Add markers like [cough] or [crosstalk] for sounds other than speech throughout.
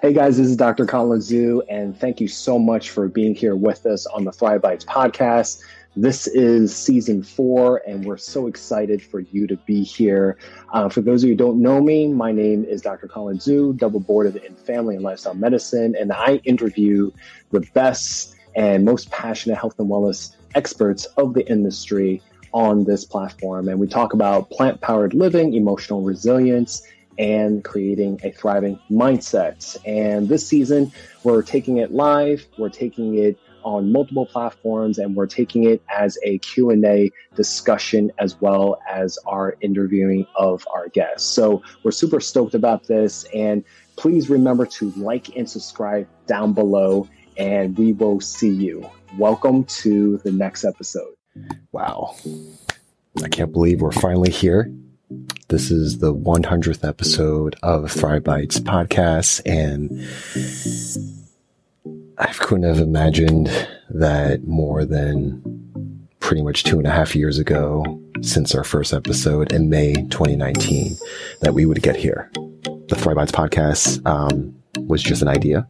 Hey guys, this is Dr. Colin Zhu, and thank you so much for being here with us on the Thrive Bites podcast. This is season four, and we're so excited for you to be here. Uh, for those of you who don't know me, my name is Dr. Colin Zhu, double boarded in family and lifestyle medicine, and I interview the best and most passionate health and wellness experts of the industry on this platform. And we talk about plant powered living, emotional resilience, and creating a thriving mindset. And this season, we're taking it live, we're taking it on multiple platforms and we're taking it as a q&a discussion as well as our interviewing of our guests. So we're super stoked about this and please remember to like and subscribe down below and we will see you. Welcome to the next episode. Wow. I can't believe we're finally here this is the 100th episode of Thrive Bites podcast, and I couldn't have imagined that more than pretty much two and a half years ago, since our first episode in May 2019, that we would get here. The Thrive Bites podcast um, was just an idea.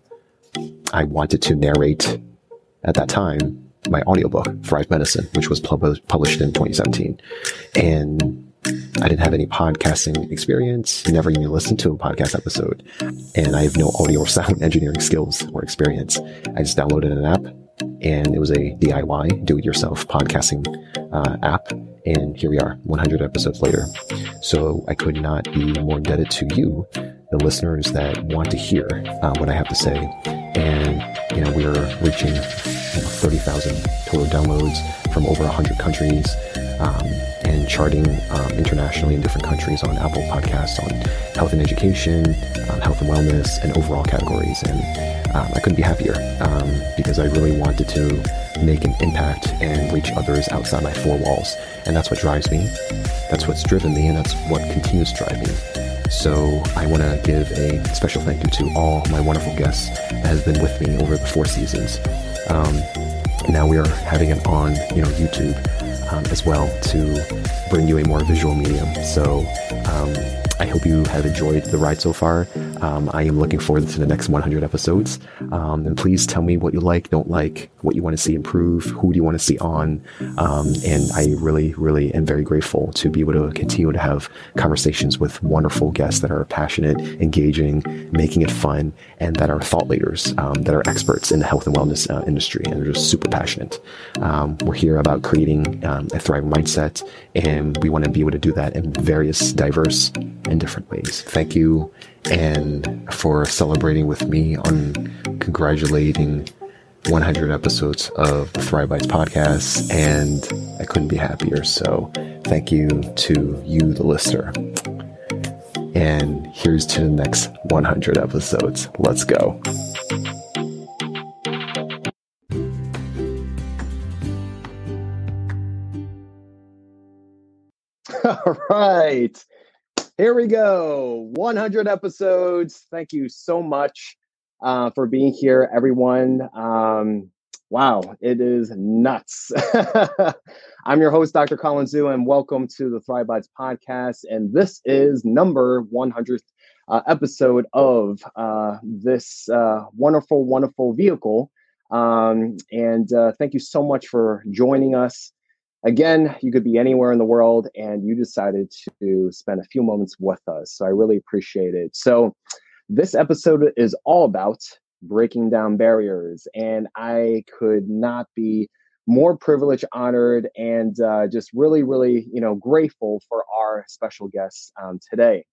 I wanted to narrate at that time my audiobook, Thrive Medicine, which was pub- published in 2017. And I didn't have any podcasting experience, never even listened to a podcast episode, and I have no audio or sound [laughs] engineering skills or experience. I just downloaded an app, and it was a DIY, do it yourself podcasting uh, app. And here we are, 100 episodes later. So I could not be more indebted to you, the listeners that want to hear uh, what I have to say. And, you know, we're reaching you know, 30,000 total downloads from over 100 countries um, and charting um, internationally in different countries on Apple Podcasts on health and education, um, health and wellness, and overall categories. And um, I couldn't be happier um, because I really wanted to make an impact and reach others outside my four walls. And that's what drives me. That's what's driven me, and that's what continues to drive me. So I want to give a special thank you to all my wonderful guests that has been with me over the four seasons. Um, now we are having it on, you know, YouTube um, as well to bring you a more visual medium. So um, I hope you have enjoyed the ride so far. Um, I am looking forward to the next 100 episodes. Um, and please tell me what you like, don't like, what you want to see improve, who do you want to see on. Um, and I really, really am very grateful to be able to continue to have conversations with wonderful guests that are passionate, engaging, making it fun, and that are thought leaders, um, that are experts in the health and wellness uh, industry and are just super passionate. Um, we're here about creating um, a thriving mindset, and we want to be able to do that in various diverse and different ways. Thank you and for celebrating with me on congratulating 100 episodes of the Thrive Bites podcast. And I couldn't be happier. So thank you to you, the listener. And here's to the next 100 episodes. Let's go. [laughs] All right. Here we go. 100 episodes. Thank you so much uh, for being here, everyone. Um, wow, it is nuts. [laughs] I'm your host, Dr. Colin Zhu, and welcome to the Thrive Bites podcast. And this is number 100th uh, episode of uh, this uh, wonderful, wonderful vehicle. Um, and uh, thank you so much for joining us. Again, you could be anywhere in the world and you decided to spend a few moments with us. So I really appreciate it. So, this episode is all about breaking down barriers. And I could not be more privileged, honored, and uh, just really, really, you know, grateful for our special guest um, today.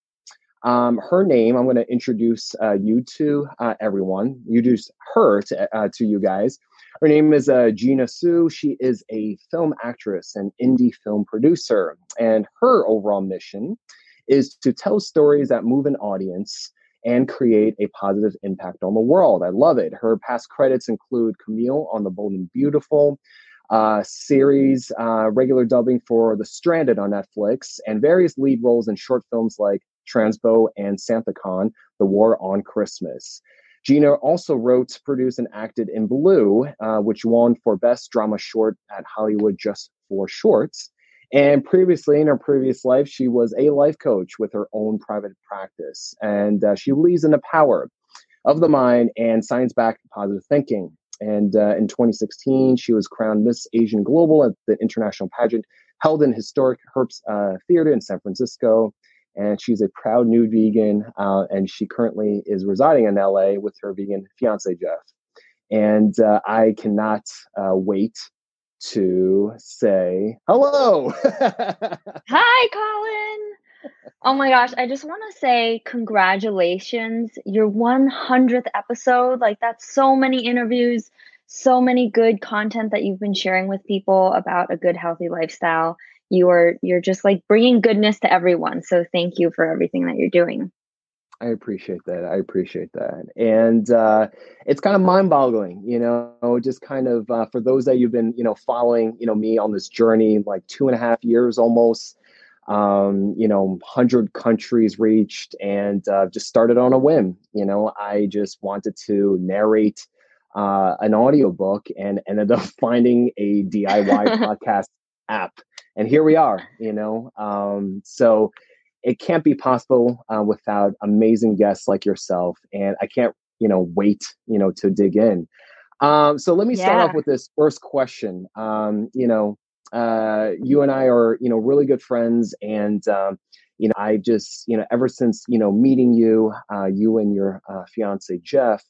Um, her name, I'm going to introduce uh, you to uh, everyone, introduce her to, uh, to you guys. Her name is uh, Gina Su. She is a film actress and indie film producer. And her overall mission is to tell stories that move an audience and create a positive impact on the world. I love it. Her past credits include Camille on The Bold and Beautiful, uh, series, uh, regular dubbing for The Stranded on Netflix, and various lead roles in short films like Transpo and SantaCon, The War on Christmas. Gina also wrote, produced, and acted in Blue, uh, which won for Best Drama Short at Hollywood Just for Shorts. And previously, in her previous life, she was a life coach with her own private practice. And uh, she believes in the power of the mind and science backed positive thinking. And uh, in 2016, she was crowned Miss Asian Global at the international pageant held in historic Herbst uh, Theater in San Francisco. And she's a proud new vegan, uh, and she currently is residing in LA with her vegan fiance Jeff. And uh, I cannot uh, wait to say hello. [laughs] Hi, Colin. Oh my gosh, I just want to say congratulations. Your 100th episode. Like, that's so many interviews, so many good content that you've been sharing with people about a good, healthy lifestyle. You are, you're just like bringing goodness to everyone. So, thank you for everything that you're doing. I appreciate that. I appreciate that. And uh, it's kind of mind boggling, you know, just kind of uh, for those that you've been, you know, following, you know, me on this journey, like two and a half years almost, um, you know, 100 countries reached and uh, just started on a whim. You know, I just wanted to narrate uh, an audiobook and ended up [laughs] finding a DIY [laughs] podcast app. And here we are, you know. Um, so, it can't be possible uh, without amazing guests like yourself. And I can't, you know, wait, you know, to dig in. Um, so let me start yeah. off with this first question. Um, you know, uh, you and I are, you know, really good friends, and um, you know, I just, you know, ever since you know meeting you, uh, you and your uh, fiance Jeff,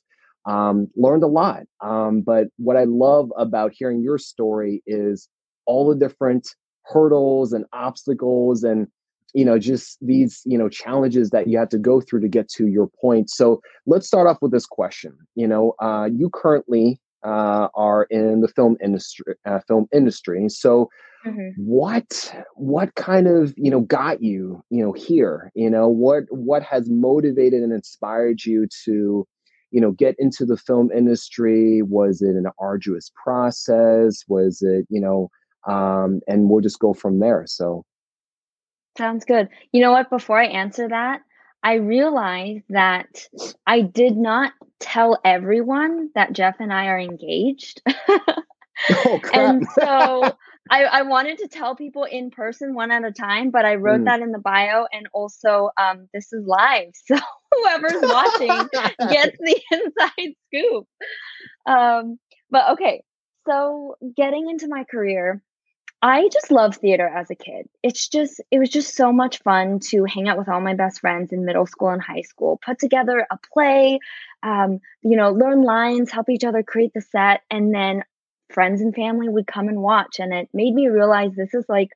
um, learned a lot. Um, but what I love about hearing your story is all the different hurdles and obstacles and you know just these you know challenges that you have to go through to get to your point. So let's start off with this question you know uh, you currently uh, are in the film industry uh, film industry. So mm-hmm. what what kind of you know got you you know here? You know what what has motivated and inspired you to you know get into the film industry? Was it an arduous process? Was it you know um, and we'll just go from there so Sounds good. You know what? Before I answer that, I realized that I did not tell everyone that Jeff and I are engaged. [laughs] oh, [laughs] and so [laughs] I, I, wanted to tell people in person one at a time, but I wrote mm. that in the bio. And also, um, this is live. So whoever's watching gets the inside scoop. Um, but okay. So getting into my career, I just love theater as a kid. It's just, it was just so much fun to hang out with all my best friends in middle school and high school, put together a play, um, you know, learn lines, help each other create the set. And then friends and family would come and watch. And it made me realize this is like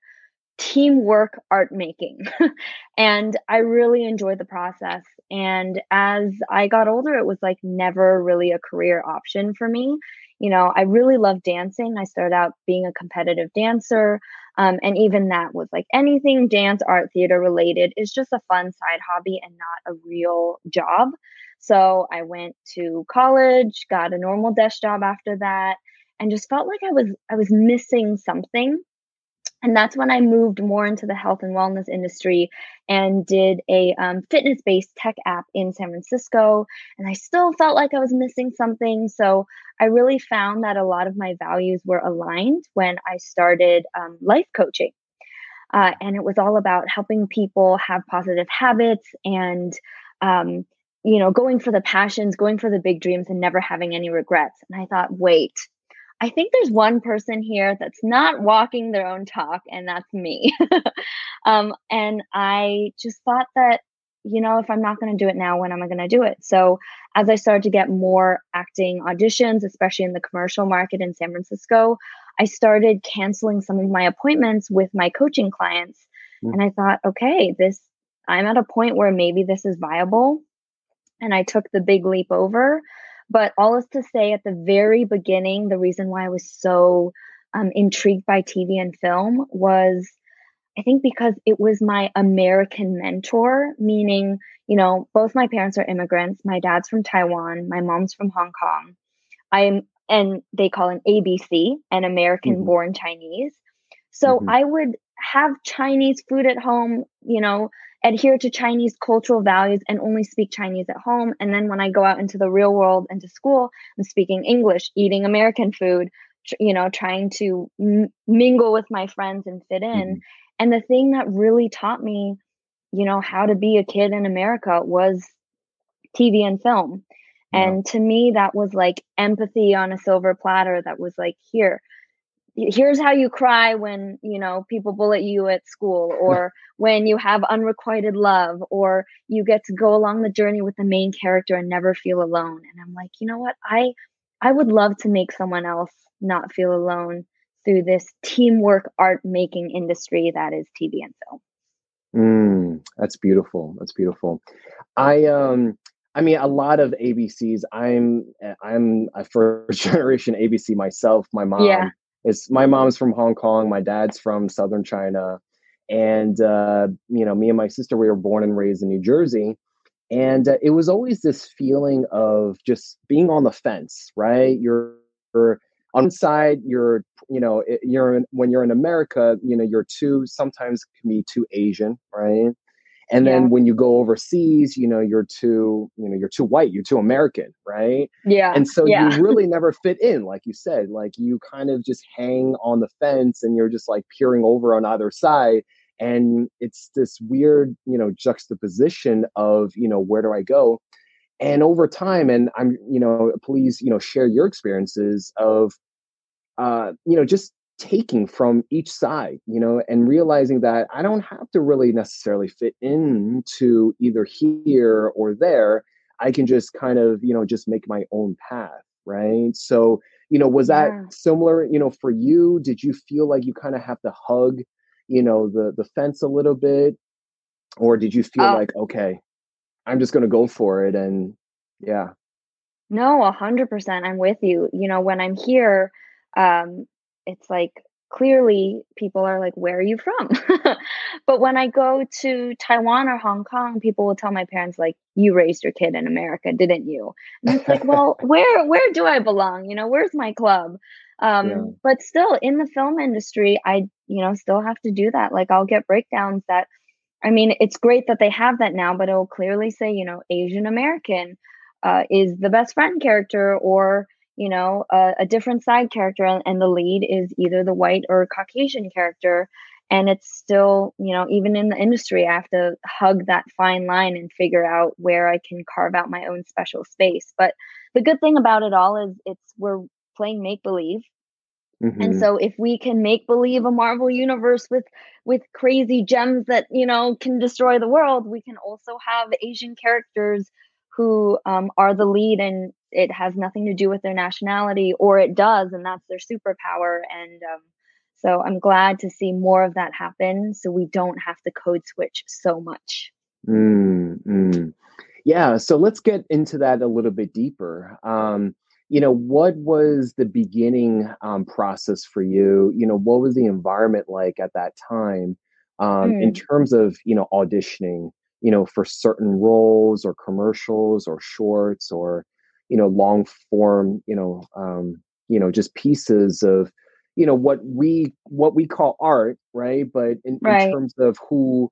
teamwork art making. [laughs] and I really enjoyed the process. And as I got older, it was like never really a career option for me you know, I really love dancing. I started out being a competitive dancer. Um, and even that was like anything dance, art, theater related is just a fun side hobby and not a real job. So I went to college, got a normal desk job after that, and just felt like I was I was missing something and that's when I moved more into the health and wellness industry and did a um, fitness based tech app in San Francisco. And I still felt like I was missing something. So I really found that a lot of my values were aligned when I started um, life coaching. Uh, and it was all about helping people have positive habits and, um, you know, going for the passions, going for the big dreams, and never having any regrets. And I thought, wait, I think there's one person here that's not walking their own talk, and that's me. [laughs] um, and I just thought that, you know, if I'm not going to do it now, when am I going to do it? So as I started to get more acting auditions, especially in the commercial market in San Francisco, I started canceling some of my appointments with my coaching clients. Mm. And I thought, okay, this, I'm at a point where maybe this is viable. And I took the big leap over. But all is to say, at the very beginning, the reason why I was so um, intrigued by TV and film was I think because it was my American mentor, meaning, you know, both my parents are immigrants. My dad's from Taiwan, my mom's from Hong Kong. I am, and they call an ABC, an American mm-hmm. born Chinese. So mm-hmm. I would have Chinese food at home, you know, adhere to Chinese cultural values and only speak Chinese at home. And then when I go out into the real world and to school, I'm speaking English, eating American food, you know, trying to m- mingle with my friends and fit in. Mm-hmm. And the thing that really taught me, you know, how to be a kid in America was TV and film. And to me, that was like empathy on a silver platter that was like, here, here's how you cry when you know people bullet you at school [laughs] or when you have unrequited love or you get to go along the journey with the main character and never feel alone. And i'm like you know what? I i would love to make someone else not feel alone through this teamwork art making industry that is tv and film. Mm, that's beautiful. That's beautiful. I um I mean, a lot of ABCs. I'm I'm a first [laughs] generation ABC myself. My mom yeah is my mom's from Hong Kong, my dad's from southern China, and uh, you know, me and my sister we were born and raised in New Jersey, and uh, it was always this feeling of just being on the fence, right? You're, you're on one side, you're you know, you're in, when you're in America, you know, you're too sometimes can be too Asian, right? And then yeah. when you go overseas you know you're too you know you're too white you're too american right yeah and so yeah. you [laughs] really never fit in like you said like you kind of just hang on the fence and you're just like peering over on either side and it's this weird you know juxtaposition of you know where do i go and over time and i'm you know please you know share your experiences of uh you know just taking from each side, you know, and realizing that I don't have to really necessarily fit into either here or there. I can just kind of, you know, just make my own path, right? So, you know, was that yeah. similar, you know, for you? Did you feel like you kind of have to hug, you know, the the fence a little bit? Or did you feel uh, like, okay, I'm just going to go for it and yeah. No, a hundred percent. I'm with you. You know, when I'm here, um, it's like clearly people are like, Where are you from? [laughs] but when I go to Taiwan or Hong Kong, people will tell my parents, like, you raised your kid in America, didn't you? And it's like, well, [laughs] where where do I belong? You know, where's my club? Um, yeah. but still in the film industry, I, you know, still have to do that. Like I'll get breakdowns that I mean, it's great that they have that now, but it'll clearly say, you know, Asian American uh, is the best friend character or you know a, a different side character and, and the lead is either the white or caucasian character and it's still you know even in the industry i have to hug that fine line and figure out where i can carve out my own special space but the good thing about it all is it's we're playing make believe mm-hmm. and so if we can make believe a marvel universe with with crazy gems that you know can destroy the world we can also have asian characters who um, are the lead and it has nothing to do with their nationality or it does and that's their superpower and um, so i'm glad to see more of that happen so we don't have to code switch so much mm, mm. yeah so let's get into that a little bit deeper um, you know what was the beginning um, process for you you know what was the environment like at that time um, mm. in terms of you know auditioning you know for certain roles or commercials or shorts or you know long form you know um you know just pieces of you know what we what we call art right? But in, right. in terms of who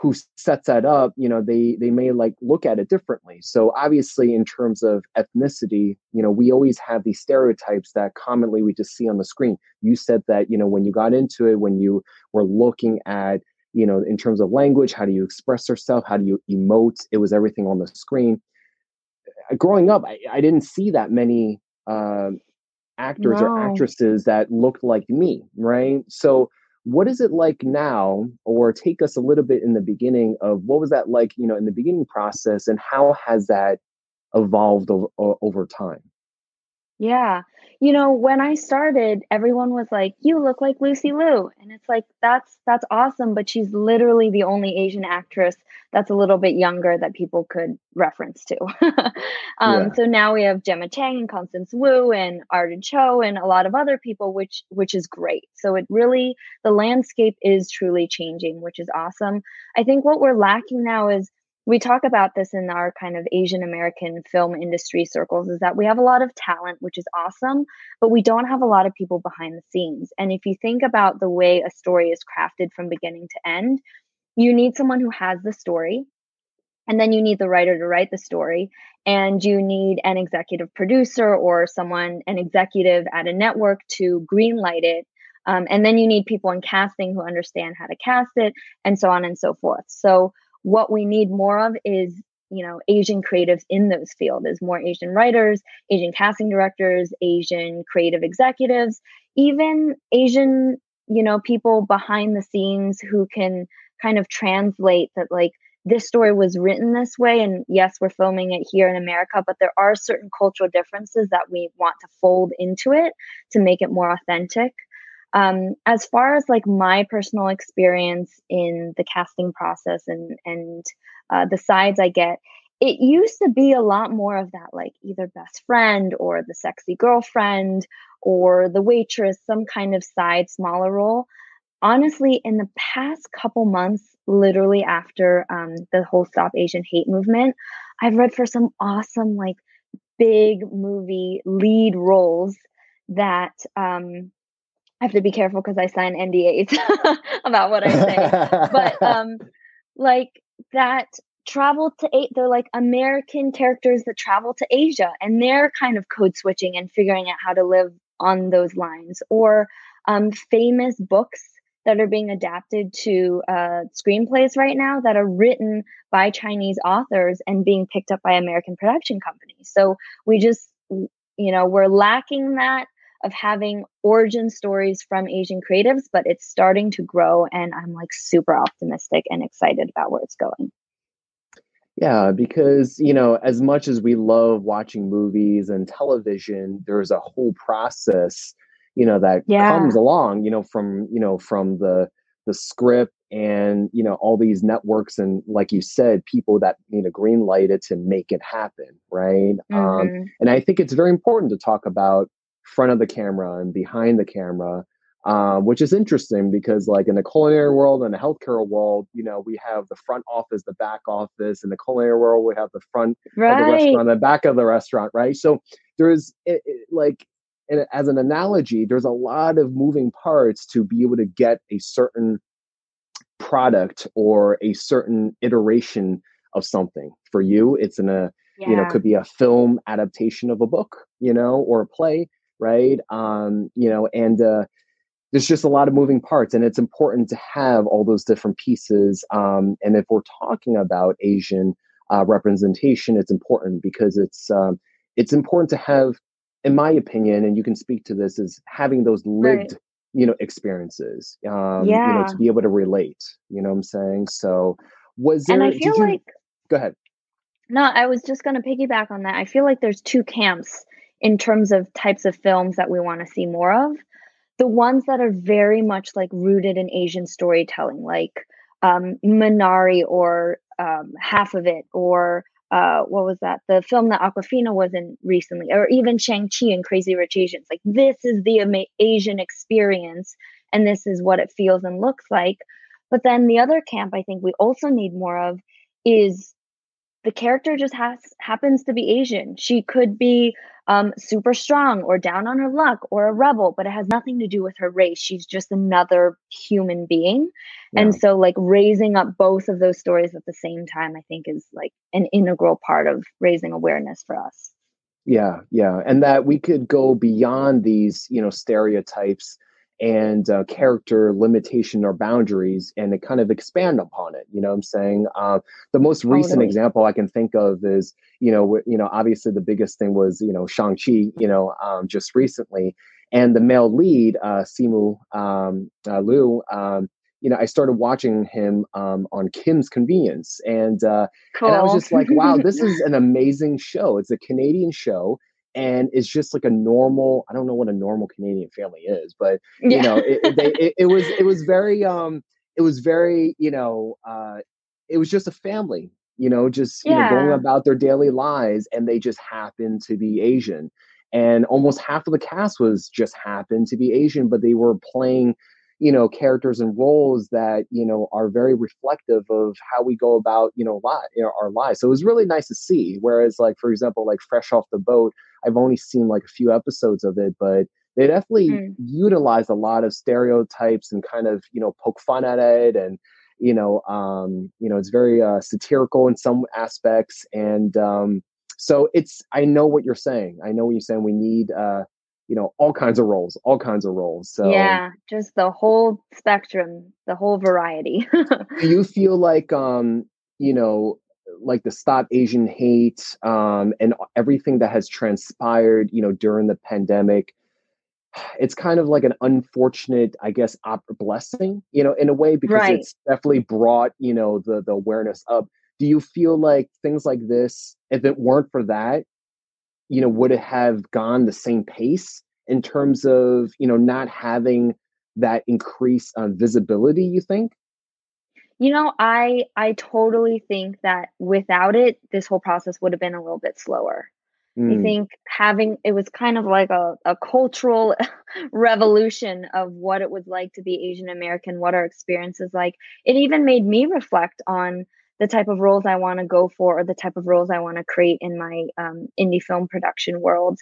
who sets that up you know they they may like look at it differently. So obviously in terms of ethnicity you know we always have these stereotypes that commonly we just see on the screen. You said that you know when you got into it when you were looking at you know in terms of language how do you express yourself? How do you emote? It was everything on the screen. Uh, growing up i, I didn't see that many uh, actors or actresses that looked like me right? So what is it like now? Or take us a little bit in the beginning of what was that like you know in the beginning process and how has that evolved over, over time yeah. You know, when I started, everyone was like, "You look like Lucy Liu." And it's like, that's that's awesome, but she's literally the only Asian actress that's a little bit younger that people could reference to. [laughs] um, yeah. so now we have Gemma Chan and Constance Wu and Arden Cho and a lot of other people which which is great. So it really the landscape is truly changing, which is awesome. I think what we're lacking now is we talk about this in our kind of Asian American film industry circles is that we have a lot of talent, which is awesome, but we don't have a lot of people behind the scenes. And if you think about the way a story is crafted from beginning to end, you need someone who has the story, and then you need the writer to write the story, and you need an executive producer or someone, an executive at a network to greenlight it. Um, and then you need people in casting who understand how to cast it, and so on and so forth. So what we need more of is you know asian creatives in those fields there's more asian writers asian casting directors asian creative executives even asian you know people behind the scenes who can kind of translate that like this story was written this way and yes we're filming it here in america but there are certain cultural differences that we want to fold into it to make it more authentic um, as far as like my personal experience in the casting process and and uh, the sides i get it used to be a lot more of that like either best friend or the sexy girlfriend or the waitress some kind of side smaller role. Honestly in the past couple months literally after um, the whole stop asian hate movement i've read for some awesome like big movie lead roles that um, I have to be careful because I sign NDAs [laughs] about what I say. [laughs] but um, like that travel to eight, they're like American characters that travel to Asia, and they're kind of code switching and figuring out how to live on those lines. Or um, famous books that are being adapted to uh, screenplays right now that are written by Chinese authors and being picked up by American production companies. So we just, you know, we're lacking that of having origin stories from Asian creatives, but it's starting to grow. And I'm like super optimistic and excited about where it's going. Yeah, because, you know, as much as we love watching movies and television, there's a whole process, you know, that yeah. comes along, you know, from, you know, from the the script and, you know, all these networks and like you said, people that need a green light it to make it happen, right? Um, mm-hmm. Um, and I think it's very important to talk about front of the camera and behind the camera, um, which is interesting because, like in the culinary world and the healthcare world, you know, we have the front office, the back office. In the culinary world, we have the front right. of the restaurant, the back of the restaurant, right? So there's it, it, like, as an analogy, there's a lot of moving parts to be able to get a certain product or a certain iteration of something. For you, it's in a yeah. you know could be a film adaptation of a book, you know, or a play right? Um, you know, and uh, there's just a lot of moving parts, and it's important to have all those different pieces. Um, and if we're talking about Asian uh, representation, it's important because it's um, it's important to have, in my opinion, and you can speak to this, is having those lived. Right. You know, experiences. Um, yeah. You know, to be able to relate. You know what I'm saying? So, was there? And I feel you, like. Go ahead. No, I was just going to piggyback on that. I feel like there's two camps in terms of types of films that we want to see more of. The ones that are very much like rooted in Asian storytelling, like um, Minari or um, Half of It, or uh, what was that? The film that Awkwafina was in recently, or even Shang-Chi and Crazy Rich Asians. Like, this is the ama- Asian experience, and this is what it feels and looks like. But then the other camp I think we also need more of is the character just has happens to be Asian. She could be um, super strong or down on her luck or a rebel, but it has nothing to do with her race. She's just another human being. Yeah. And so, like, raising up both of those stories at the same time, I think is like an integral part of raising awareness for us. Yeah, yeah. And that we could go beyond these, you know, stereotypes and uh, character limitation or boundaries and to kind of expand upon it you know what i'm saying uh, the most recent totally. example i can think of is you know you know obviously the biggest thing was you know shang-chi you know um, just recently and the male lead uh, simu um, uh, liu um, you know, I started watching him um, on Kim's Convenience, and uh, cool. and I was just like, wow, this [laughs] is an amazing show. It's a Canadian show, and it's just like a normal i don't know what a normal canadian family is but you yeah. know it, they, it, it, was it was very um it was very you know uh it was just a family you know just you yeah. know going about their daily lives and they just happened to be asian and almost half of the cast was just happened to be asian but they were playing you know characters and roles that you know are very reflective of how we go about you know, li- you know our lives so it was really nice to see whereas like for example like fresh off the boat i've only seen like a few episodes of it but they definitely mm. utilize a lot of stereotypes and kind of you know poke fun at it and you know um you know it's very uh satirical in some aspects and um so it's i know what you're saying. I know what you're saying. We need uh you know all kinds of roles all kinds of roles so yeah just the whole spectrum the whole variety. Do you [laughs] feel like um you know like the stop asian hate um, and everything that has transpired you know during the pandemic it's kind of like an unfortunate i guess op- blessing you know in a way because Right. it's definitely brought you know the the awareness up do you feel like things like this if it weren't for that you know would it have gone the same pace in terms of you know not having that increase on visibility you think You know, I I totally think that without it, this whole process would have been a little bit slower. I Mm, think having it was kind of like a, a cultural [laughs] revolution of what it was like to be Asian American, what our experience is like. It even made me reflect on the type of roles I want to go for or the type of roles I want to create in my um, indie film production world.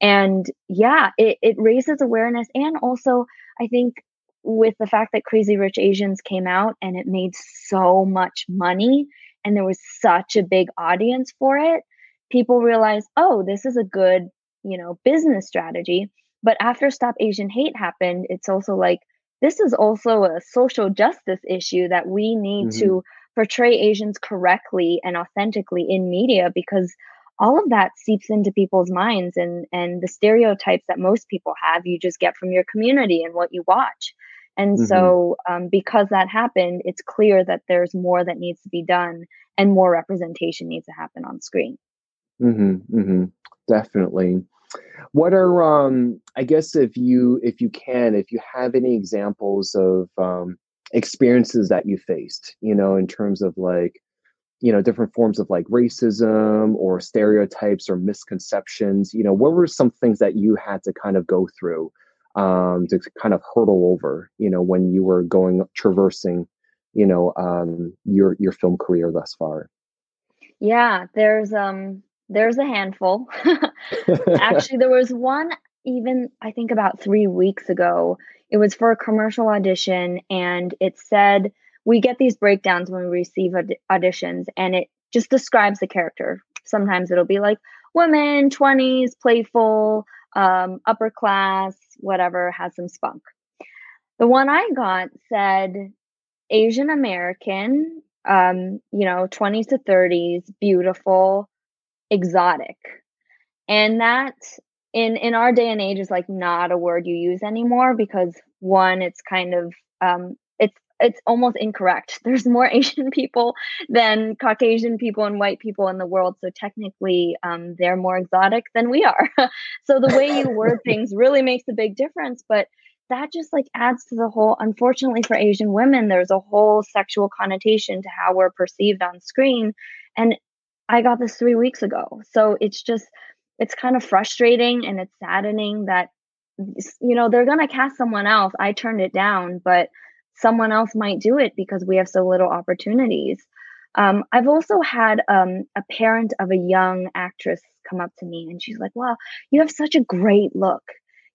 And yeah, it, it raises awareness. And also, I think with the fact that Crazy Rich Asians came out and it made so much money and there was such a big audience for it, people realize, oh, this is a good, you know, business strategy. But after Stop Asian Hate happened, it's also like this is also a social justice issue that we need Mhm. to portray Asians correctly and authentically in media because all of that seeps into people's minds and and the stereotypes that most people have you just get from your community and what you watch. And Mhm. so, um, because that happened, it's clear that there's more that needs to be done and more representation needs to happen on screen. hmm hmm Definitely. What are um I guess if you if you can, if you have any examples of um experiences that you faced, you know, in terms of like, you know, different forms of like racism or stereotypes or misconceptions, you know, what were some things that you had to kind of go through um to kind of hurdle over, you know, when you were going traversing, you know, um your your film career thus far? Yeah, there's um there's a handful. [laughs] Actually, there was one even I think about 3 weeks ago. It was for a commercial audition and it said we get these breakdowns when we receive aud- auditions and it just describes the character. Sometimes it'll be like woman, 20s, playful, um upper class, whatever, has some spunk. The one I got said Asian American, um, you know, 20s to 30s, beautiful, exotic. And that in in our day and age is like not a word you use anymore because one, it's kind of um it's almost incorrect. [laughs] There's more Asian people than Caucasian people and white people in the world. So technically, um, they're more exotic than we are. [laughs] so the way you [laughs] word things really makes a big difference. But that just like adds to the whole unfortunately for asian women there's a whole sexual connotation to how we're perceived on screen and i got this three weeks ago so it's just it's kind of frustrating and it's saddening that you know they're going to cast someone else i turned it down but someone else might do it because we have so little opportunities. Um, i've also had um, a parent of a young actress come up to me and she's like wow you have such a great look.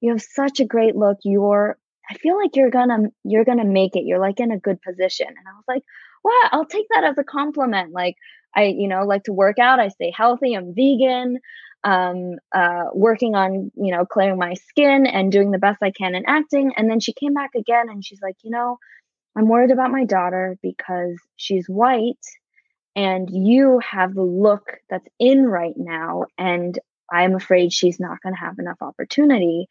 You have such a great look. You're i feel like you're gonna you're gonna make it. You're like in a good position. And i was like wow i'll take that as a compliment. Like i you know like to work out. I stay healthy. I'm vegan um uh working on you know clearing my skin and doing the best i can in acting and then she came back again and she's like you know i'm worried about my daughter because she's white and you have the look that's in right now and i'm afraid she's not going to have enough opportunity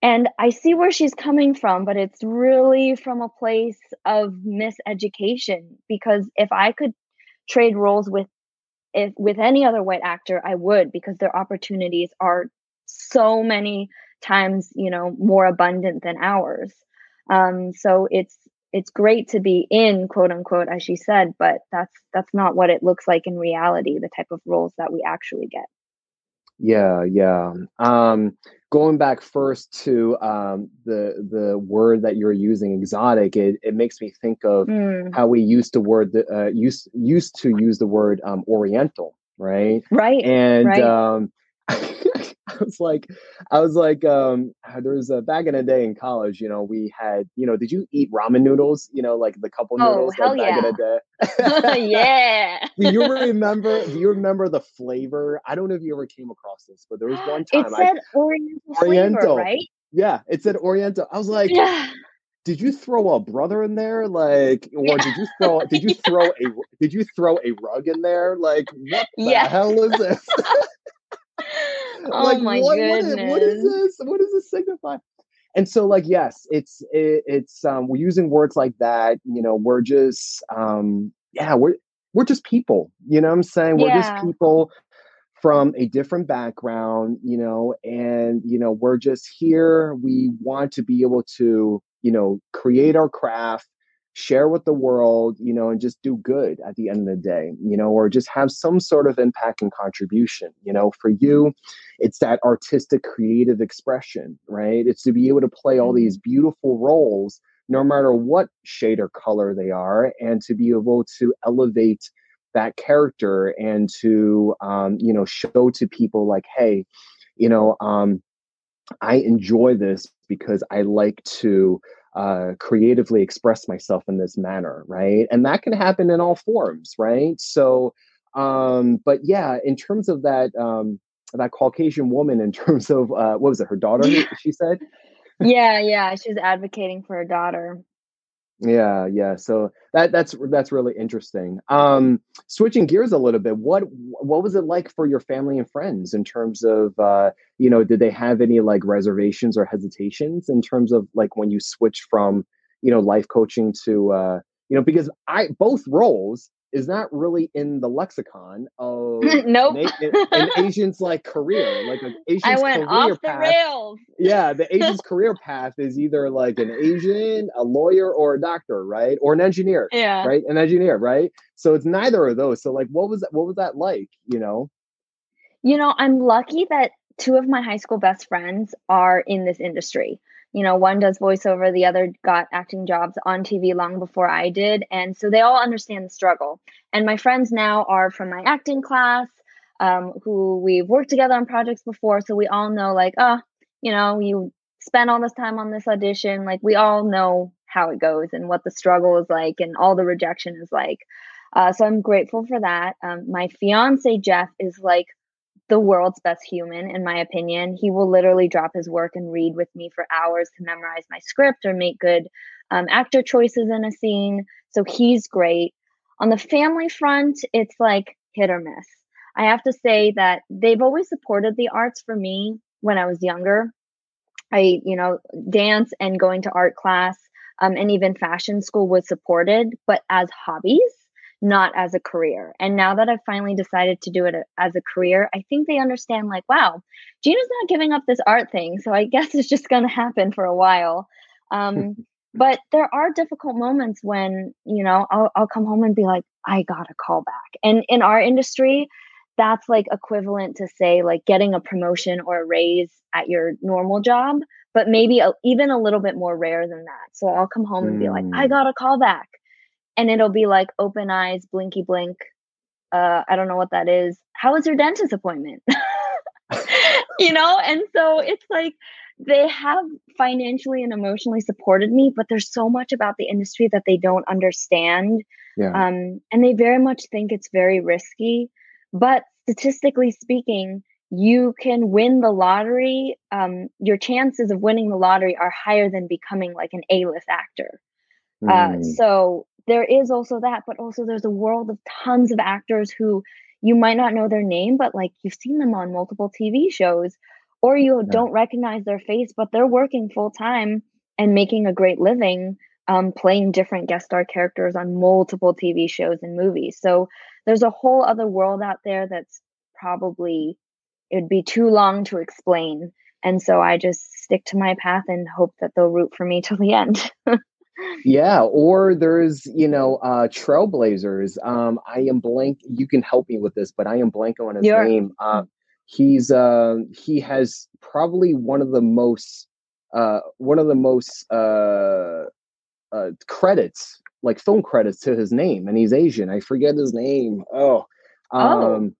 and I see where she's coming from, but it's really from a place of miseducation. Because if I could trade roles with if with any other white actor, I would because their opportunities are so many times, you know, more abundant than ours. Um, so it's it's great to be in quote unquote, as she said, but that's that's not what it looks like in reality. The type of roles that we actually get. Yeah, yeah. Um, going back first to um, the the word that you're using, exotic. It, it makes me think of Mm, how we used to word the uh, used used to use the word um, Oriental, right? right, And right. um, [laughs] I was like, I was like, um, there was a back in the day in college. You know, we had, you know, did you eat ramen noodles? You know, like the couple Oh, noodles, hell like back in yeah. the day. [laughs] yeah. [laughs] Do you remember? Do you remember the flavor? I don't know if you ever came across this, but there was one It time I said Oriental, flavor, Oriental. right? yeah, it said Oriental. I was like, Yeah. did you throw a brother in there like or yeah. did you throw did you throw a did you throw a rug in there like what the yes. hell is this [laughs] oh like, my what, goodness. What is, what is this? What does this signify? And so like yes it's it, it's um we're using words like that you know we're just um yeah we're we're just people you know what i'm saying? We're just people from a different background you know and you know we're just here. We want to be able to you know, create our craft, share with the world, you know, and just do good at the end of the day, you know, or just have some sort of impact and contribution. You know, for you, it's that artistic creative expression, right? It's to be able to play all these mm-hmm. beautiful roles, no matter what shade or color they are, and to be able to elevate that character and to um, you know show to people like hey you know um, i enjoy this because I like to uh, creatively express myself in this manner, right? And that can happen in all forms, right? So, um, but yeah, in terms of that um, that Caucasian woman, in [laughs] terms of uh, what was it, her daughter? she said. yeah, yeah, she's advocating for her daughter. Yeah, yeah. So that that's that's really interesting. Um, switching gears a little bit, what what was it like for your family and friends in terms of uh, you know, did they have any like reservations or hesitations in terms of like when you switch from you know life coaching to uh, you know because I both roles is not really in the lexicon of [laughs] nope. an, an, [laughs] Asian's like career, like an Asian's I went career off path. the rails. Yeah, the Asian's [laughs] career path is either like an Asian, a lawyer, or a doctor, right? Or an engineer. Yeah. Right? An engineer, right? So it's neither of those. So like what was that what was that like, you know? You know, I'm lucky that two of my high school best friends are in this industry you know, one does voiceover, the other got acting jobs on TV long before I did. And so they all understand the struggle. And my friends now are from my acting class, um, who we've worked together on projects before. So we all know, like, oh, you know, you spent all this time on this audition. Like, we all know how it goes and what the struggle is like and all the rejection is like. Uh, so I'm grateful for that. Um, my fiance, Jeff, is like the world's best human, in my opinion. He will literally drop his work and read with me for hours to memorize my script or make good um, actor choices in a scene. So he's great. On the family front, it's like hit or miss. I have to say that they've always supported the arts for me when I was younger. I, you know, dance and going to art class um, and even fashion school was supported, but as hobbies not as a career. And now that I've finally decided to do it as a career, I think they understand like, wow, Gina's not giving up this art thing. So I [laughs] guess it's just going to happen for a while. Um, [laughs] but there are difficult moments when, you know, I'll, I'll come home and be like, I got a call back. And in our industry, that's like equivalent to say like getting a promotion or a raise at your normal job but maybe a, even a little bit more rare than that so i'll come home and be like i mm. got a call back and it'll be like open eyes, blinky blink. Uh, I don't know what that is. How was your dentist appointment? [laughs] you know, and so it's like they have financially and emotionally supported me, but there's so much about the industry that they don't understand. Yeah. Um, and they very much think it's very risky. But statistically speaking, you can win the lottery. Um, your chances of winning the lottery are higher than becoming like an A list actor. Mm. Uh, hmm. so there is also that, but also there's a world of tons of actors who you might not know their name, but like you've seen them on multiple TV shows, or you yeah. don't recognize their face, but they're working full time and making a great living um, playing different guest star characters on multiple TV shows and movies. So there's a whole other world out there that's probably it'd be too long to explain. And so I just stick to my path and hope that they'll root for me till the end. [laughs] yeah or there's you know uh trailblazers um i am blank you can help me with this but i am blank on his You're- name uh he's uh he has probably one of the most uh one of the most uh uh credits like film credits to his name and he's asian i forget his name oh oh. um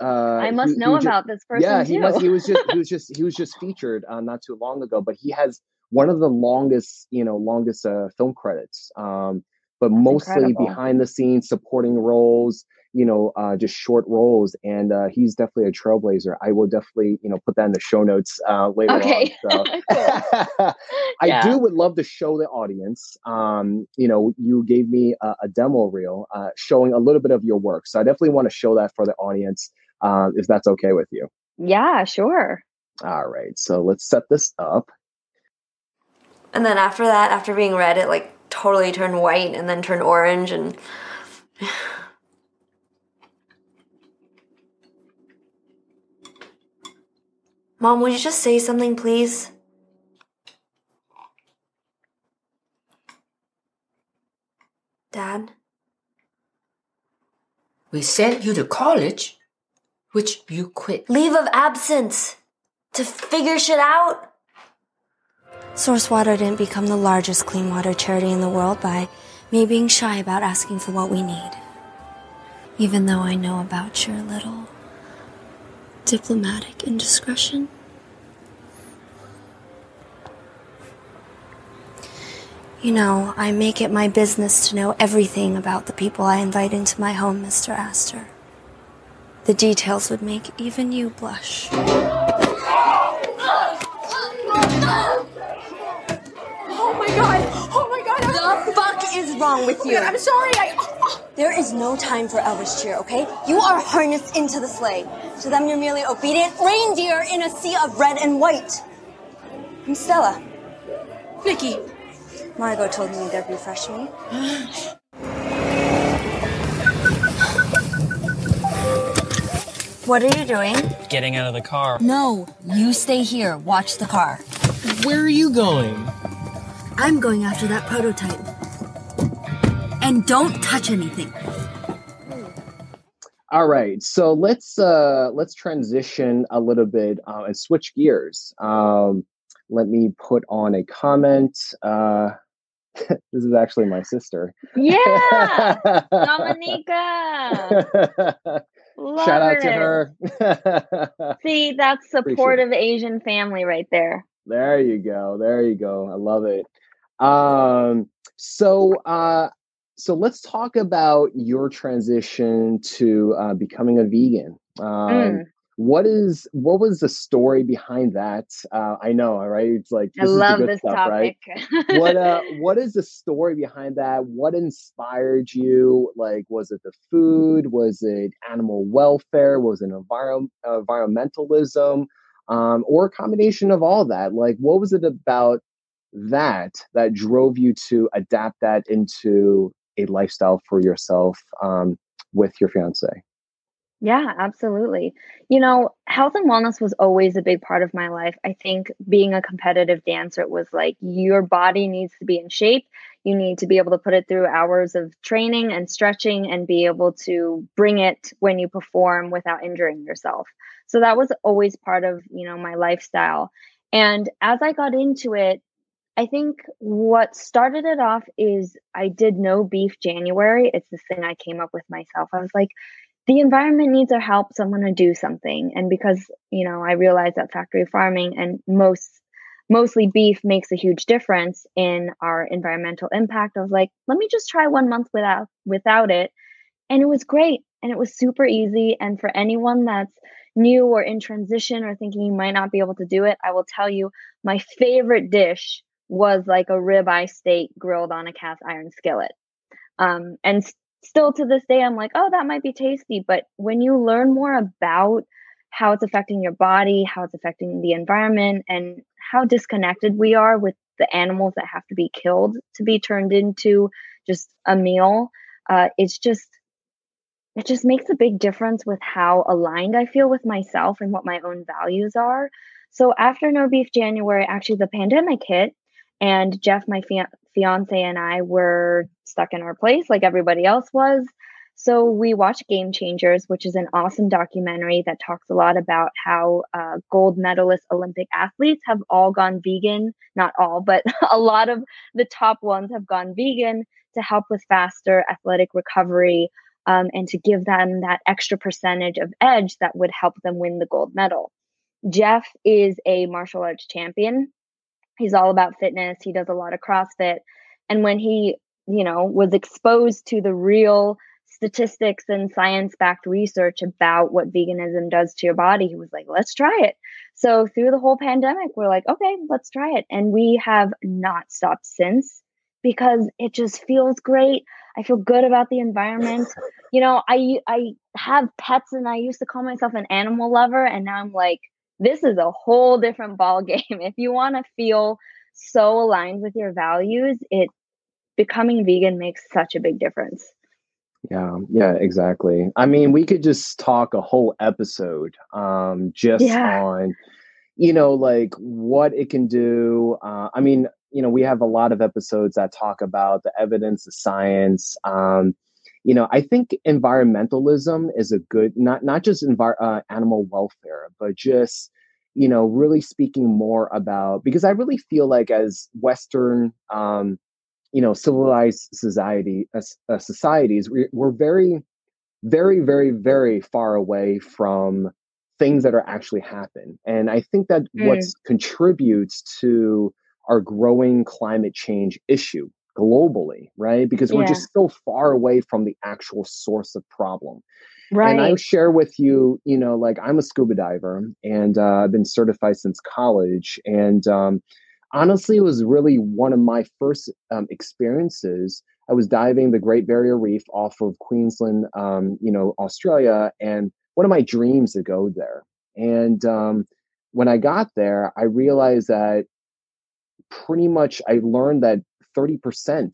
oh. uh, I must he, know he about just, this person. Yeah, he must. He was just. He was [laughs] just. He was just featured uh, not too long ago. But he has one of the longest, you know, longest uh, film credits. Um, but That's mostly incredible. behind the scenes supporting roles. you know, uh, just short roles, and uh, he's definitely a trailblazer. I will definitely, you know, put that in the show notes uh, later okay. on. So [laughs] [laughs] I yeah. do would love to show the audience. Um, you know, you gave me a, a demo reel uh, showing a little bit of your work, so I definitely want to show that for the audience, uh, if that's okay with you. Yeah, sure. All right, so let's set this up. And then after that, after being red, it like totally turned white and then turned orange and [sighs] Mom, would you just say something, please? Dad? We sent you to college, which you quit. Leave of absence to figure shit out? Source Water didn't become the largest clean water charity in the world by me being shy about asking for what we need. Even though I know about your little diplomatic indiscretion. You know, I make it my business to know everything about the people I invite into my home, Mr. Astor. The details would make even you blush. [laughs] Oh, Oh my god! Oh my god! The fuck is wrong with oh you? I'm sorry, I. There is no time for Elvis cheer, okay? You are harnessed into the sleigh. To them, you're merely obedient reindeer in a sea of red and white. I'm Stella. Nikki. Margot told me they'd refresh me. What are you doing? Getting out of the car. No, you stay here. Watch the car. Where are you going? I'm going after that prototype. And don't touch anything. All right, so let's uh, let's transition a little bit uh, and switch gears. Um, let me put on a comment. Uh, [laughs] this is actually my sister. Yeah, [laughs] Dominica. Love [laughs] Shout out it. to her. See, that's supportive Asian family right there. There you go. There you go. I love it. Um, so, uh, so let's talk about your transition to uh, becoming a vegan. Um, mm. what is what was the story behind that? Uh i know right? It's like i love this stuff, topic. Right what uh [laughs] what is the story behind that? What inspired you? Like was it the food? Was it animal welfare? Was it environment environmentalism? Um or a combination of all that? Like what was it about that that drove you to adapt that into a lifestyle for yourself um with your fiance yeah, absolutely. You know, health and wellness was always a big part of my life. I think being a competitive dancer it was like your body needs to be in shape. You need to be able to put it through hours of training and stretching and be able to bring it when you perform without injuring yourself. So that was always part of, you know, my lifestyle. And as I got into it, I think what started it off is I did no beef January. It's this thing I came up with myself. I was like, the environment needs our help so i'm going to do something and because you know i realized that factory farming and most mostly beef makes a huge difference in our environmental impact i was like let me just try one month without without it and it was great and it was super easy and for anyone that's new or in transition or thinking you might not be able to do it i will tell you my favorite dish was like a ribeye steak grilled on a cast iron skillet um, and still to this day, I'm like, oh, that might be tasty. But when you learn more about how it's affecting your body, how it's affecting the environment, and how disconnected we are with the animals that have to be killed to be turned into just a meal, uh, it's just it just makes a big difference with how aligned I feel with myself and what my own values are. So after No Beef January, actually the pandemic hit, and Jeff, my fiance, and I were stuck in our place like everybody else was. So we watched Game Changers, which is an awesome documentary that talks a lot about how uh, gold medalist Olympic athletes have all gone vegan. Not all, but [laughs] a lot of the top ones have gone vegan to help with faster athletic recovery um, and to give them that extra percentage of edge that would help them win the gold medal. Jeff is a martial arts champion. He's all about fitness. He does a lot of CrossFit. And when he, you know, was exposed to the real statistics and science backed research about what veganism does to your body, he was like, let's try it. So through the whole pandemic, we're like, okay, let's try it. And we have not stopped since because it just feels great. I feel good about the environment. You know, I I have pets and I used to call myself an animal lover and now I'm like this is a whole different ball game. [laughs] If you want to feel so aligned with your values, it becoming vegan makes such a big difference. Yeah, yeah, exactly. I mean, we could just talk a whole episode um just Yeah. on you know like what it can do. Uh I mean, you know, we have a lot of episodes that talk about the evidence, the science. Um you know, I think environmentalism is a good not not just envir- uh, animal welfare, but just you know, really speaking more about because I really feel like as Western um you know civilized society uh, uh, societies we, we're very very very very far away from things that are actually happen. And i think that what Mm, contributes to our growing climate change issue globally right because we're just so far away from the actual source of problem Right. and I share with you, you know, like I'm a scuba diver and uh, I've been certified since college. And um, honestly, it was really one of my first um, experiences. I was diving the Great Barrier Reef off of Queensland, um, you know, Australia, and one of my dreams to go there. And um, when I got there, I realized that pretty much I learned that 30%,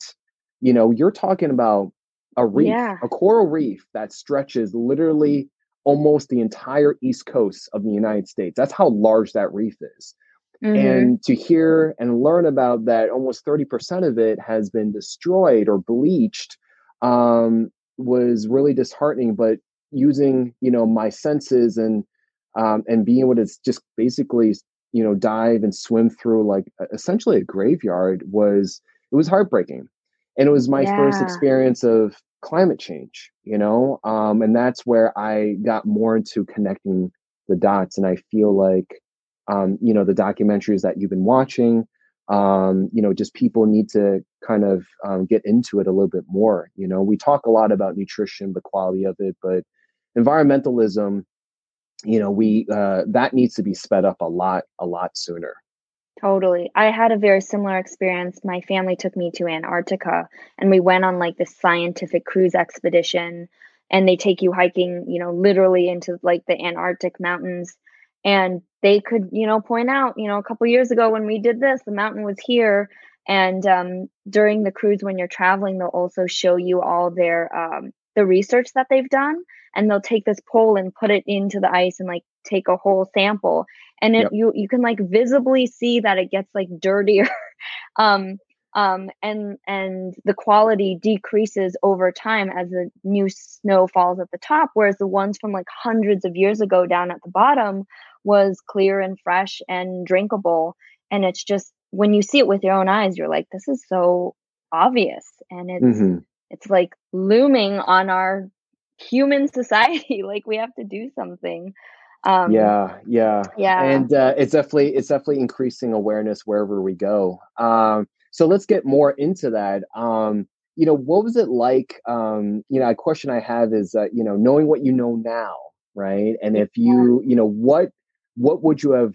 you know, you're talking about a reef, Yeah. a coral reef that stretches literally almost the entire east coast of the United States. That's how large that reef is. Mhm. And to hear and learn about that almost 30% of it has been destroyed or bleached um, was really disheartening. But using, you know, my senses and um, and being able to just basically, you know, dive and swim through like essentially a graveyard was it was heartbreaking. And it was my first experience of climate change, you know, um, and that's where I got more into connecting the dots. And I feel like um, you know, the documentaries that you've been watching. Um, you know, just people need to kind of um, get into it a little bit more. You know, we talk a lot about nutrition, the quality of it, but environmentalism, you know, we uh, that needs to be sped up a lot, a lot sooner. Totally. I had a very similar experience. My family took me to Antarctica and we went on like this scientific cruise expedition and they take you hiking, you know, literally into like the Antarctic mountains and they could, you know, point out, you know, a couple years ago when we did this, the mountain was here and um during the cruise when you're traveling, they'll also show you all their um the research that they've done and they'll take this pole and put it into the ice and like take a whole sample and it Yep. you you can like visibly see that it gets like dirtier. [laughs] Um um and and the quality decreases over time as the new snow falls at the top whereas the ones from like hundreds of years ago down at the bottom was clear and fresh and drinkable. And it's just when you see it with your own eyes you're like this is so obvious. And it's hmm it's like looming on our human [laughs] society like we have to do something um Yeah, yeah, yeah and uh, it's definitely it's definitely increasing awareness wherever we go. Um, so let's get more into that. Um, you know, what was it like? Um, you know, a question I have is, uh, you know, knowing what you know now, right? And if you, you know, what what would you have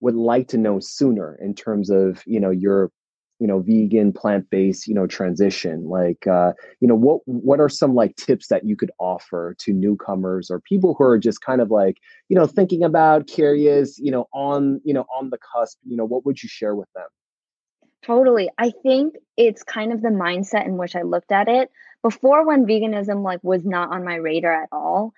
would like to know sooner in terms of, you know, your you know vegan plant-based you know transition like uh you know what what are some like tips that you could offer to newcomers or people who are just kind of like you know thinking about curious you know on you know on the cusp you know what would you share with them Totally. I think it's kind of the mindset in which I looked at it. Before when veganism like was not on my radar at all,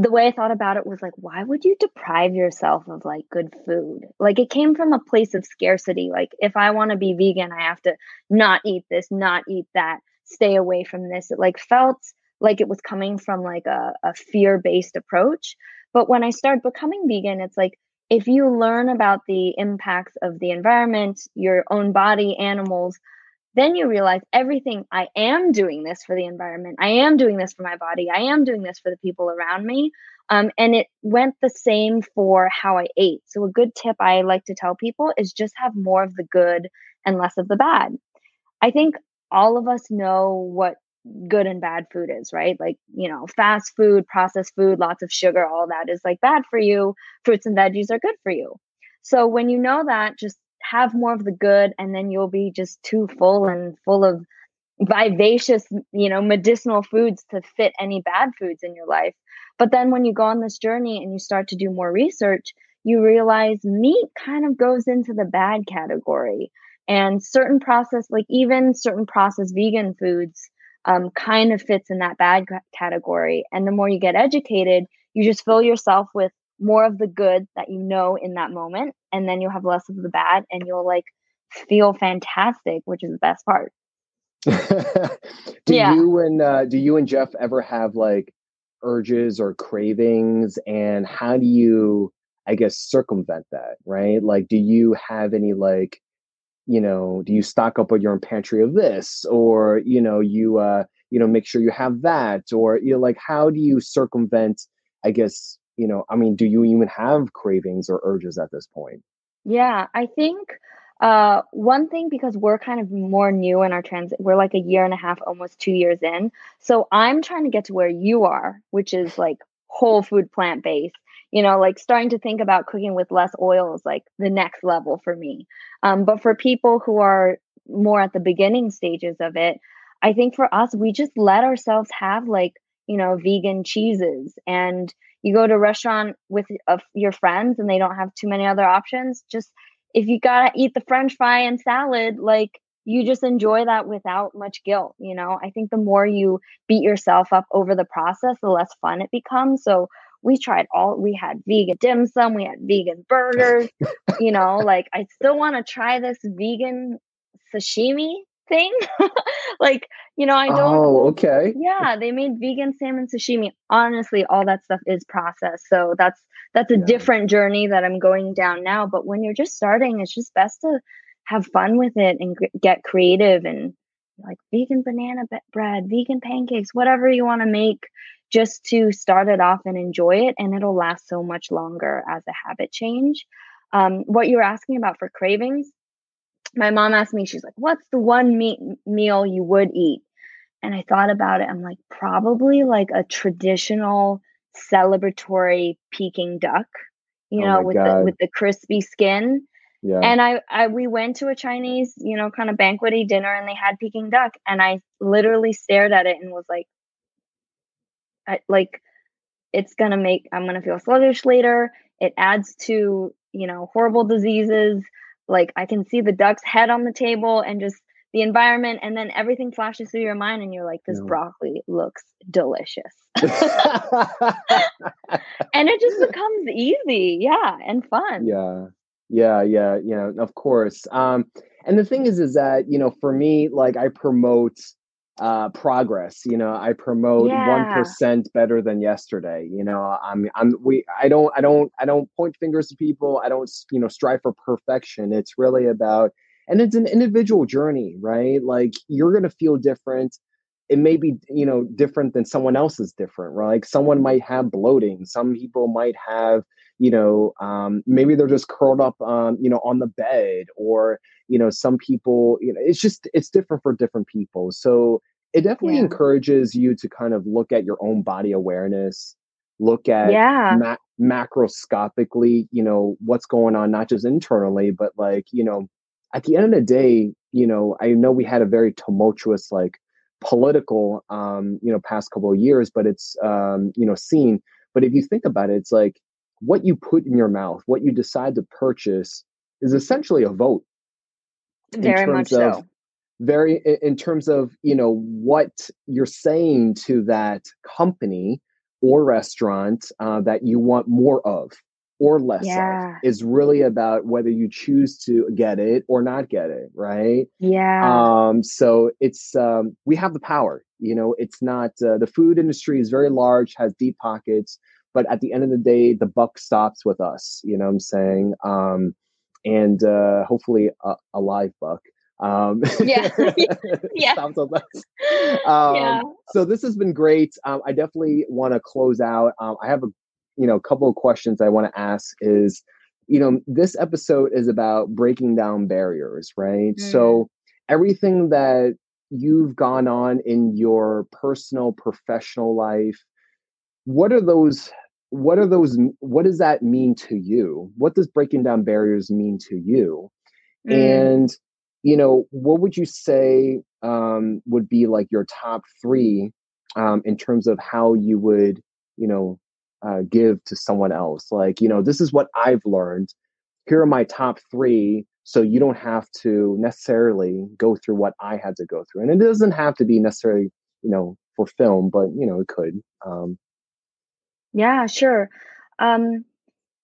the way I thought about it was like, why would you deprive yourself of like good food? Like it came from a place of scarcity. Like if I want to be vegan, I have to not eat this, not eat that, stay away from this. It like felt like it was coming from like a, a fear-based approach. But when I started becoming vegan, it's like if you learn about the impacts of the environment, your own body, animals, then you realize everything I am doing this for the environment. I am doing this for my body. I am doing this for the people around me. Um, and it went the same for how I ate. So, a good tip I like to tell people is just have more of the good and less of the bad. I think all of us know what good and bad food is, right? Like, you know, fast food, processed food, lots of sugar, all that is like bad for you. Fruits and veggies are good for you. So when you know that, just have more of the good and then you'll be just too full and full of vivacious, you know, medicinal foods to fit any bad foods in your life. But then when you go on this journey and you start to do more research, you realize meat kind of goes into the bad category. And certain processed, like even certain processed vegan foods, um, kind of fits in that bad category. And the more you get educated, you just fill yourself with more of the good that you know in that moment. And then you'll have less of the bad and you'll like feel fantastic, which is the best part. [laughs] do yeah. you and uh, do you and Jeff ever have like urges or cravings and how do you I guess circumvent that, right? Like do you have any like you know, do you stock up on your own pantry of this or you know, you uh you know, make sure you have that or you know like how do you circumvent I guess, you know, I mean, do you even have cravings or urges at this point? Yeah, I think uh, one thing because we're kind of more new in our transit, we're like a year and a half, almost two years in. So I'm trying to get to where you are, which is like whole food plant based. You know, like starting to think about cooking with less oil is like the next level for me. Um, but for people who are more at the beginning stages of it, I think for us, we just let ourselves have like, you know, vegan cheeses. And you go to a restaurant with uh, your friends and they don't have too many other options, just if you gotta eat the french fry and salad like you just enjoy that without much guilt you know? I think the more you beat yourself up over the process the less fun it becomes. So we tried all we had vegan dim sum we had vegan burgers [laughs] you know? Like i still want to try this vegan sashimi thing. [laughs] like, you know, I don't. Oh, okay. Yeah, they made vegan salmon sashimi. Honestly, all that stuff is processed, so that's that's a yeah. different journey that I'm going down now. But when you're just starting, it's just best to have fun with it and get creative and like vegan banana bread, vegan pancakes, whatever you want to make just to start it off and enjoy it and it'll last so much longer as a habit change. Um, what you were asking about for cravings, my mom asked me, she's like, what's the one meat meal you would eat? And I thought about it. I'm like, probably like a traditional celebratory Peking duck, you oh know, with God. the with the crispy skin. Yeah. And I, I we went to a Chinese, you know, kind of banquety dinner and they had Peking duck and I literally stared at it and was like I, like it's going to make I'm going to feel sluggish later. It adds to, you know, horrible diseases like I can see the duck's head on the table and just the environment and then everything flashes through your mind and you're like this yeah. broccoli looks delicious. [laughs] And it just becomes easy. Yeah and fun. Yeah. Yeah yeah yeah of course. Um and the thing is is that you know for me like i promote uh, progress. You know, I promote one yeah. better than yesterday. You know, I'm I'm we I don't I don't I don't point fingers to people. I don't you know strive for perfection. It's really about and it's an individual journey, right? Like you're gonna feel different. It may be you know different than someone else is different, right? Like someone might have bloating. Some people might have you know um, maybe they're just curled up um, you know on the bed or you know some people you know it's just it's different for different people so it definitely yeah. encourages you to kind of look at your own body awareness look at yeah. ma- macroscopically you know what's going on not just internally but like you know at the end of the day you know i know we had a very tumultuous like political um you know past couple of years but it's um you know seen but if you think about it it's like what you put in your mouth what you decide to purchase is essentially a vote very much so very in terms of you know what you're saying to that company or restaurant uh, that you want more of or less yeah. of is really about whether you choose to get it or not get it right? Yeah. Um so it's um we have the power you know it's not uh, the food industry is very large has deep pockets but at the end of the day the buck stops with us you know what i'm saying? Um and uh hopefully a, a live buck um, yeah. [laughs] [laughs] [laughs] yeah. Um, yeah. So this has been great. Um, I definitely want to close out. Um, I have a, you know, couple of questions I want to ask is, you know, this episode is about breaking down barriers, right? Mm. So everything that you've gone on in your personal professional life what are those what are those what does that mean to you what does breaking down barriers mean to you mm. and you know what would you say um, would be like your top three um, in terms of how you would you know uh, give to someone else like you know this is what i've learned here are my top three so you don't have to necessarily go through what i had to go through and it doesn't have to be necessarily you know for film but you know it could um, yeah, sure. Um,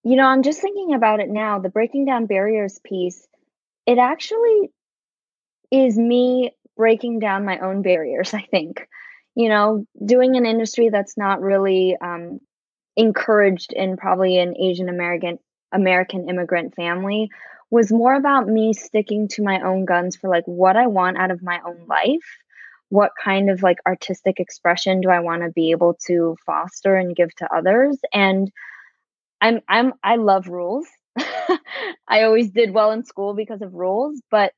you know, I'm just thinking about it now. The breaking down barriers piece, it actually is me breaking down my own barriers, I think. You know, doing an industry that's not really um, encouraged in probably an Asian American American immigrant family was more about me sticking to my own guns for like what I want out of my own life what kind of like artistic expression do I want to be able to foster and give to others and I'm I'm I love rules. [laughs] I always did well in school because of rules, but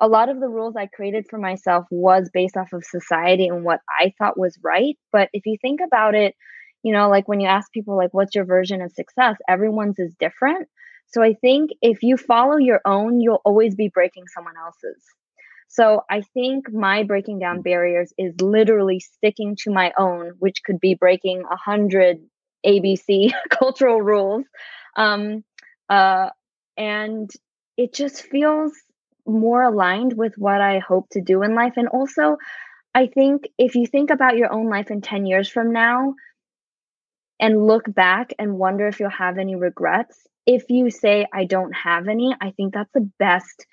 a lot of the rules I created for myself was based off of society and what I thought was right, but if you think about it, you know, like when you ask people like what's your version of success, everyone's is different. So I think if you follow your own, you'll always be breaking someone else's. So I think my breaking down barriers is literally sticking to my own, which could be breaking a hundred ABC [laughs] cultural rules. Um, uh, and it just feels more aligned with what I hope to do in life. And also, I think if you think about your own life in 10 years from now and look back and wonder if you'll have any regrets, if you say, I don't have any, I think that's the best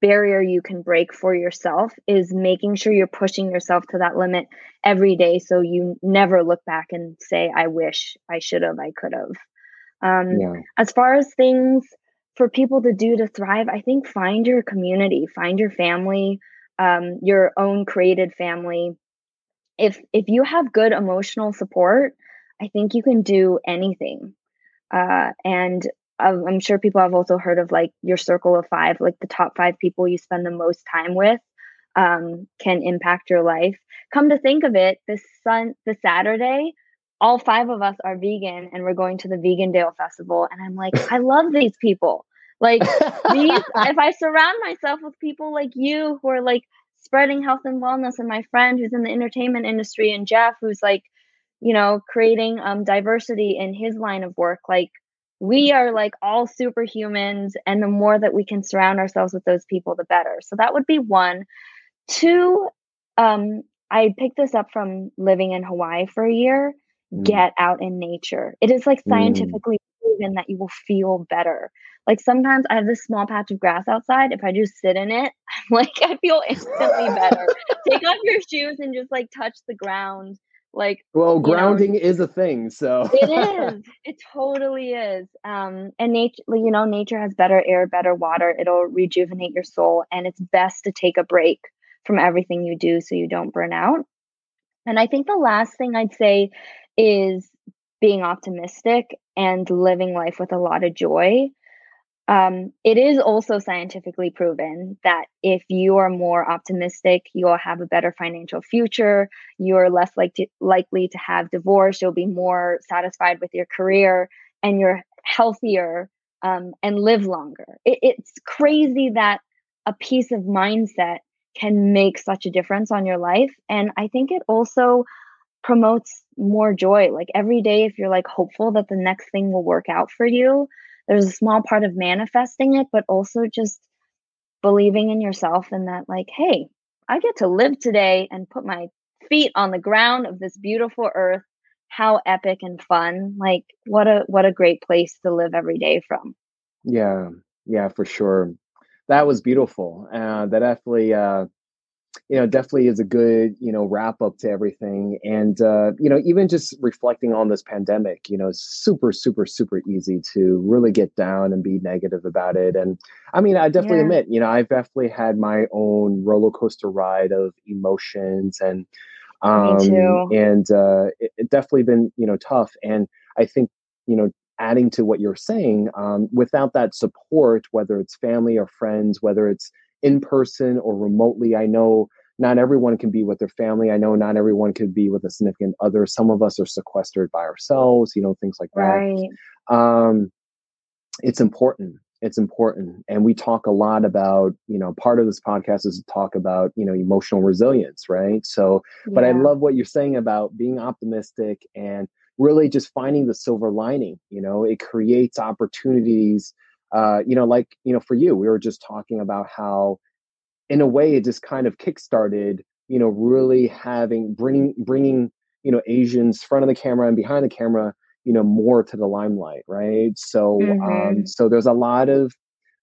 barrier you can break for yourself is making sure you're pushing yourself to that limit every day so you never look back and say i wish i should have i could have um, yeah. as far as things for people to do to thrive i think find your community find your family um, your own created family if if you have good emotional support i think you can do anything uh, and I'm sure people have also heard of like your circle of five, like the top five people you spend the most time with um, can impact your life. Come to think of it, this sun, the Saturday, all five of us are vegan and we're going to the Vegandale Festival. And I'm like, [laughs] I love these people. Like these, [laughs] if I surround myself with people like you who are like spreading health and wellness, and my friend who's in the entertainment industry, and Jeff who's like, you know, creating um, diversity in his line of work, like we are like all superhumans and the more that we can surround ourselves with those people the better so that would be one two um i picked this up from living in hawaii for a year mm. get out in nature it is like mm. scientifically mm. proven that you will feel better like sometimes i have this small patch of grass outside. If i just sit in it [laughs] i'm like i feel instantly [laughs] better. Take off your shoes and just like touch the ground. Like well grounding know, is a thing so it [laughs] is. It totally is. Um and nature you know nature has better air better water. It'll rejuvenate your soul and it's best to take a break from everything you do so you don't burn out. And i think the last thing i'd say is being optimistic and living life with a lot of joy um, it is also scientifically proven that if you are more optimistic, you'll have a better financial future. You're less like to, likely to have divorce. You'll be more satisfied with your career, and you're healthier um, and live longer. It, it's crazy that a piece of mindset can make such a difference on your life, and I think it also promotes more joy. Like every day, if you're like hopeful that the next thing will work out for you there's a small part of manifesting it, but also just believing in yourself and that, like, hey, I get to live today and put my feet on the ground of this beautiful earth. How epic and fun. Like what a what a great place to live every day from. Yeah, yeah, for sure. That was beautiful. Uh, that definitely uh, you know definitely is a good you know wrap up to everything and uh, you know even just reflecting on this pandemic you know it's super super super easy to really get down and be negative about it and i mean i definitely yeah. admit you know i've definitely had my own roller coaster ride of emotions and um and uh it, it definitely been you know tough and i think you know adding to what you're saying um, without that support whether it's family or friends whether it's in person or remotely. I know, not everyone can be with their family. I know not everyone could be with a significant other. Some of us are sequestered by ourselves, you know, things like that. Right. Um, it's important. It's important. And we talk a lot about, you know, part of this podcast is to talk about, you know, emotional resilience, right? So, but I love what you're saying about being optimistic and really just finding the silver lining. You know, it creates opportunities. Uh, you know, like, you know, for you, we were just talking about how in a way it just kind of kickstarted you know really having bringing bringing you know asians front of the camera and behind the camera you know more to the limelight right? So um Mhm. so there's a lot of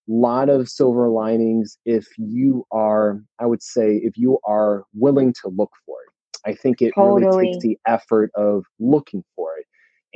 lot of silver linings if you are i would say if you are willing to look for it. I think it really takes the effort of looking for it.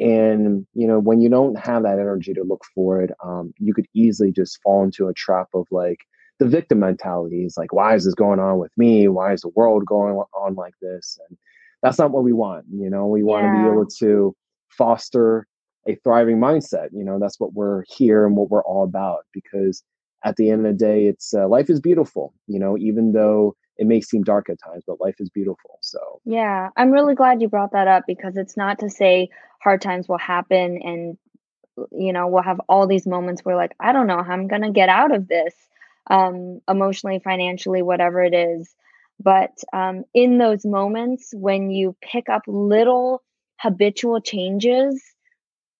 And you know when you don't have that energy to look for it um, you could easily just fall into a trap of like the victim mentality is like why is this going on with me? Why is the world going on like this? And that's not what we want you know? We want to be able to foster a thriving mindset you know? That's what we're here and what we're all about because at the end of the day it's uh, life is beautiful you know? Even though it may seem dark at times but life is beautiful so. Yeah, I'm really glad you brought that up because it's not to say hard times will happen and you know, we'll have all these moments where like I don't know how I'm going to get out of this um emotionally, financially, whatever it is. But um in those moments when you pick up little habitual changes,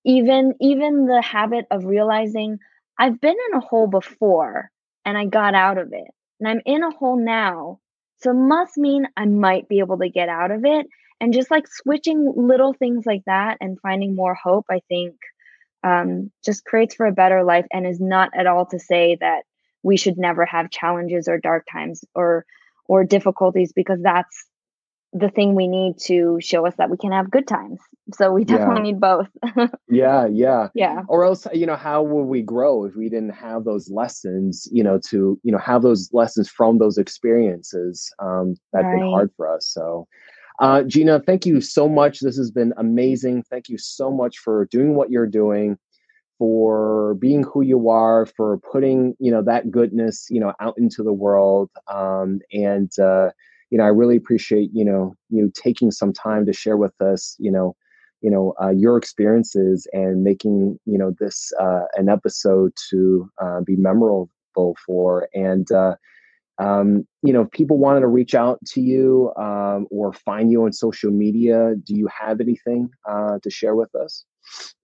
even even the habit of realizing I've been in a hole before and I got out of it. And I'm in a hole now. So it must mean I might be able to get out of it. And just like switching little things like that and finding more hope, I think um, just creates for a better life and is not at all to say that we should never have challenges or dark times or or difficulties because that's the thing we need to show us that we can have good times. So we [laughs] Yeah. definitely need both. [laughs] yeah yeah yeah. or else you know how would we grow if we didn't have those lessons you know to you know have those lessons from those experiences um that have been hard for us so uh gina thank you so much this has been amazing thank you so much for doing what you're doing for being who you are for putting you know that goodness you know out into the world um and uh you know i really appreciate you know you taking some time to share with us you know you know uh, your experiences and making you know this uh, an episode to uh, be memorable for. And uh, um, you know if people wanted to reach out to you um, or find you on social media do you have anything uh, to share with us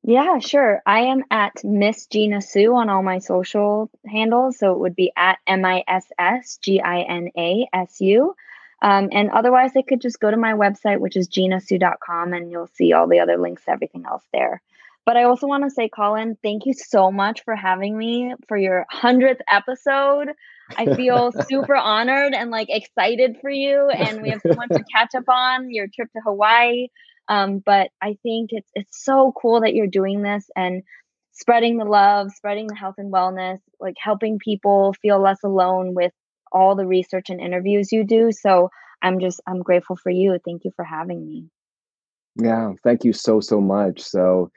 Yeah, sure. I am at Miss Gina Sue on all my social handles. So it would be at M I S S G I N A S U. Um, and otherwise, they could just go to my website, which is ginasue.com, and you'll see all the other links to everything else there. But I also want to say, Colin, thank you so much for having me for your 100th episode. I feel [laughs] super honored and like excited for you. And we have so much to [laughs] catch up on your trip to Hawaii. Um, but I think it's it's so cool that you're doing this and spreading the love, spreading the health and wellness, like helping people feel less alone with all the research and interviews you do. So I'm just I'm grateful for you. Thank you for having me. Yeah, thank you so so much. So,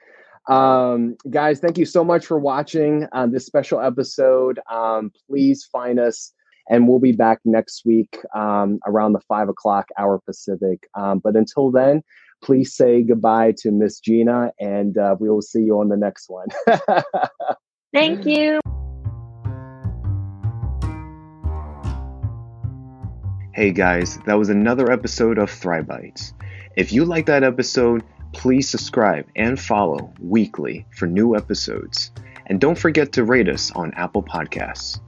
um, guys, thank you so much for watching uh, this special episode. Um, please find us, and we'll be back next week um, around the five o'clock hour Pacific. Um, but until then, please say goodbye to Miss Gina, and uh, we will see you on the next one. [laughs] Thank you. Hey guys, that was another episode of Thribites. If you like that episode, please subscribe and follow weekly for new episodes. And don't forget to rate us on Apple Podcasts.